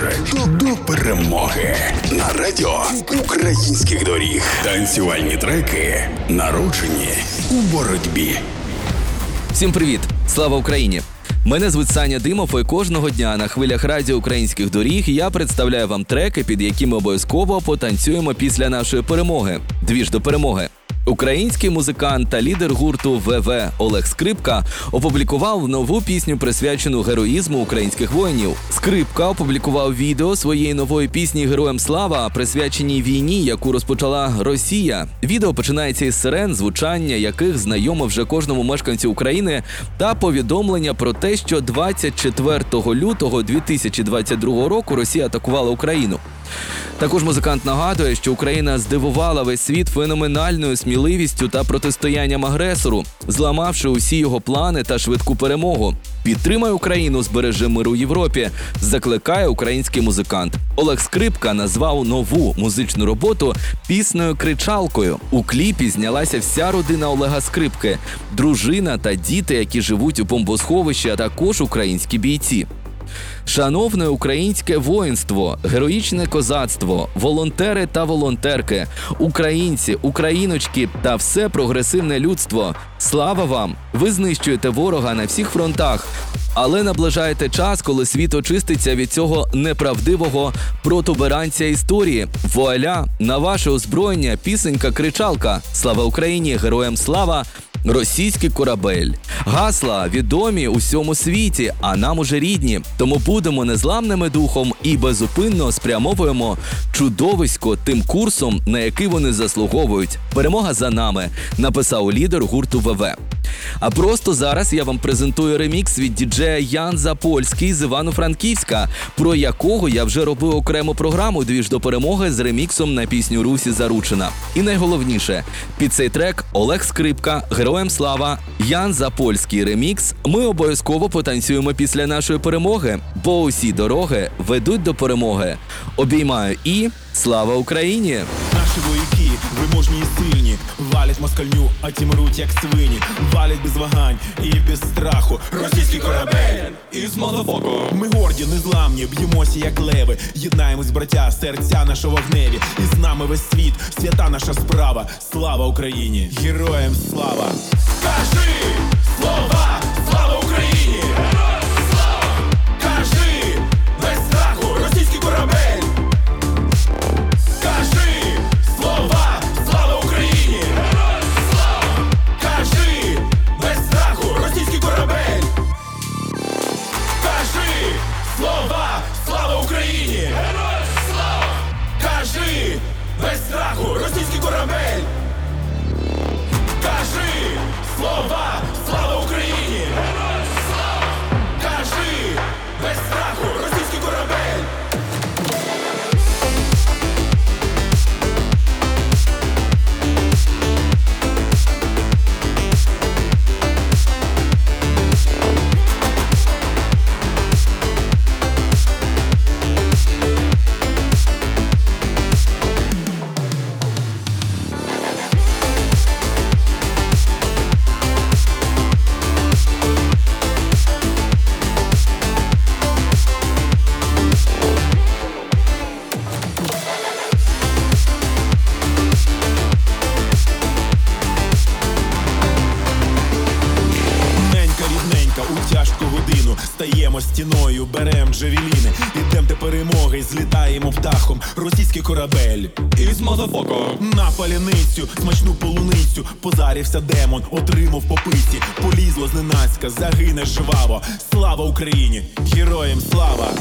До, до перемоги на радіо українських доріг. Танцювальні треки народжені у боротьбі. Всім привіт! Слава Україні! Мене звуть Саня Димов, і кожного дня на хвилях радіо українських доріг я представляю вам треки, під які ми обов'язково потанцюємо після нашої перемоги. Дві ж до перемоги. Український музикант та лідер гурту ВВ Олег Скрипка опублікував нову пісню, присвячену героїзму українських воїнів. Скрипка опублікував відео своєї нової пісні Героям слава, присвяченій війні, яку розпочала Росія. Відео починається із сирен, звучання яких знайомо вже кожному мешканцю України, та повідомлення про те, що 24 лютого 2022 року Росія атакувала Україну. Також музикант нагадує, що Україна здивувала весь світ феноменальною сміливістю та протистоянням агресору, зламавши усі його плани та швидку перемогу. Підтримай Україну, збережи у Європі. Закликає український музикант. Олег Скрипка назвав нову музичну роботу піснею Кричалкою. У кліпі знялася вся родина Олега Скрипки, дружина та діти, які живуть у бомбосховищі, а також українські бійці. Шановне українське воїнство, героїчне козацтво, волонтери та волонтерки, українці, україночки та все прогресивне людство. Слава вам! Ви знищуєте ворога на всіх фронтах, але наближаєте час, коли світ очиститься від цього неправдивого протуберанця історії. Вуаля на ваше озброєння пісенька кричалка. Слава Україні! Героям слава! Російський корабель, гасла відомі у всьому світі, а нам уже рідні. Тому будемо незламними духом і безупинно спрямовуємо чудовисько тим курсом, на який вони заслуговують. Перемога за нами, написав лідер гурту ВВ. А просто зараз я вам презентую ремікс від діджея Ян Запольський з Івано-Франківська, про якого я вже робив окрему програму дві ж до перемоги з реміксом на пісню Русі Заручена. І найголовніше, під цей трек Олег Скрипка, Героям Слава, Ян Запольський ремікс. Ми обов'язково потанцюємо після нашої перемоги, бо усі дороги ведуть до перемоги. Обіймаю і слава Україні! Наші вояки, виможні і сильні, валять москальню, а ті мруть як свині, валять без вагань і без страху. Російський корабель із мазафоку. Ми горді, незламні, б'ємося як леви. Єднаємось, браття, серця наше вогневі. І з нами весь світ, свята наша справа. Слава Україні! Героям слава! Стаємо стіною, берем джевеліни, ідем до перемоги, злітаємо птахом. Російський корабель із мазафока на паляницю, смачну полуницю. Позарівся демон, отримав по. Полізло зненацька, загине жваво. Слава Україні! Героям слава!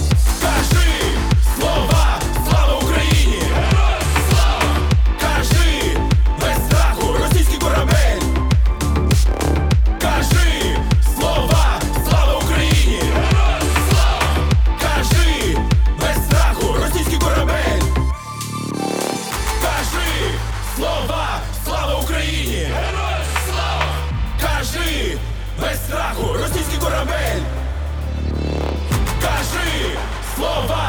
без страху російський корабель. Кажи слова.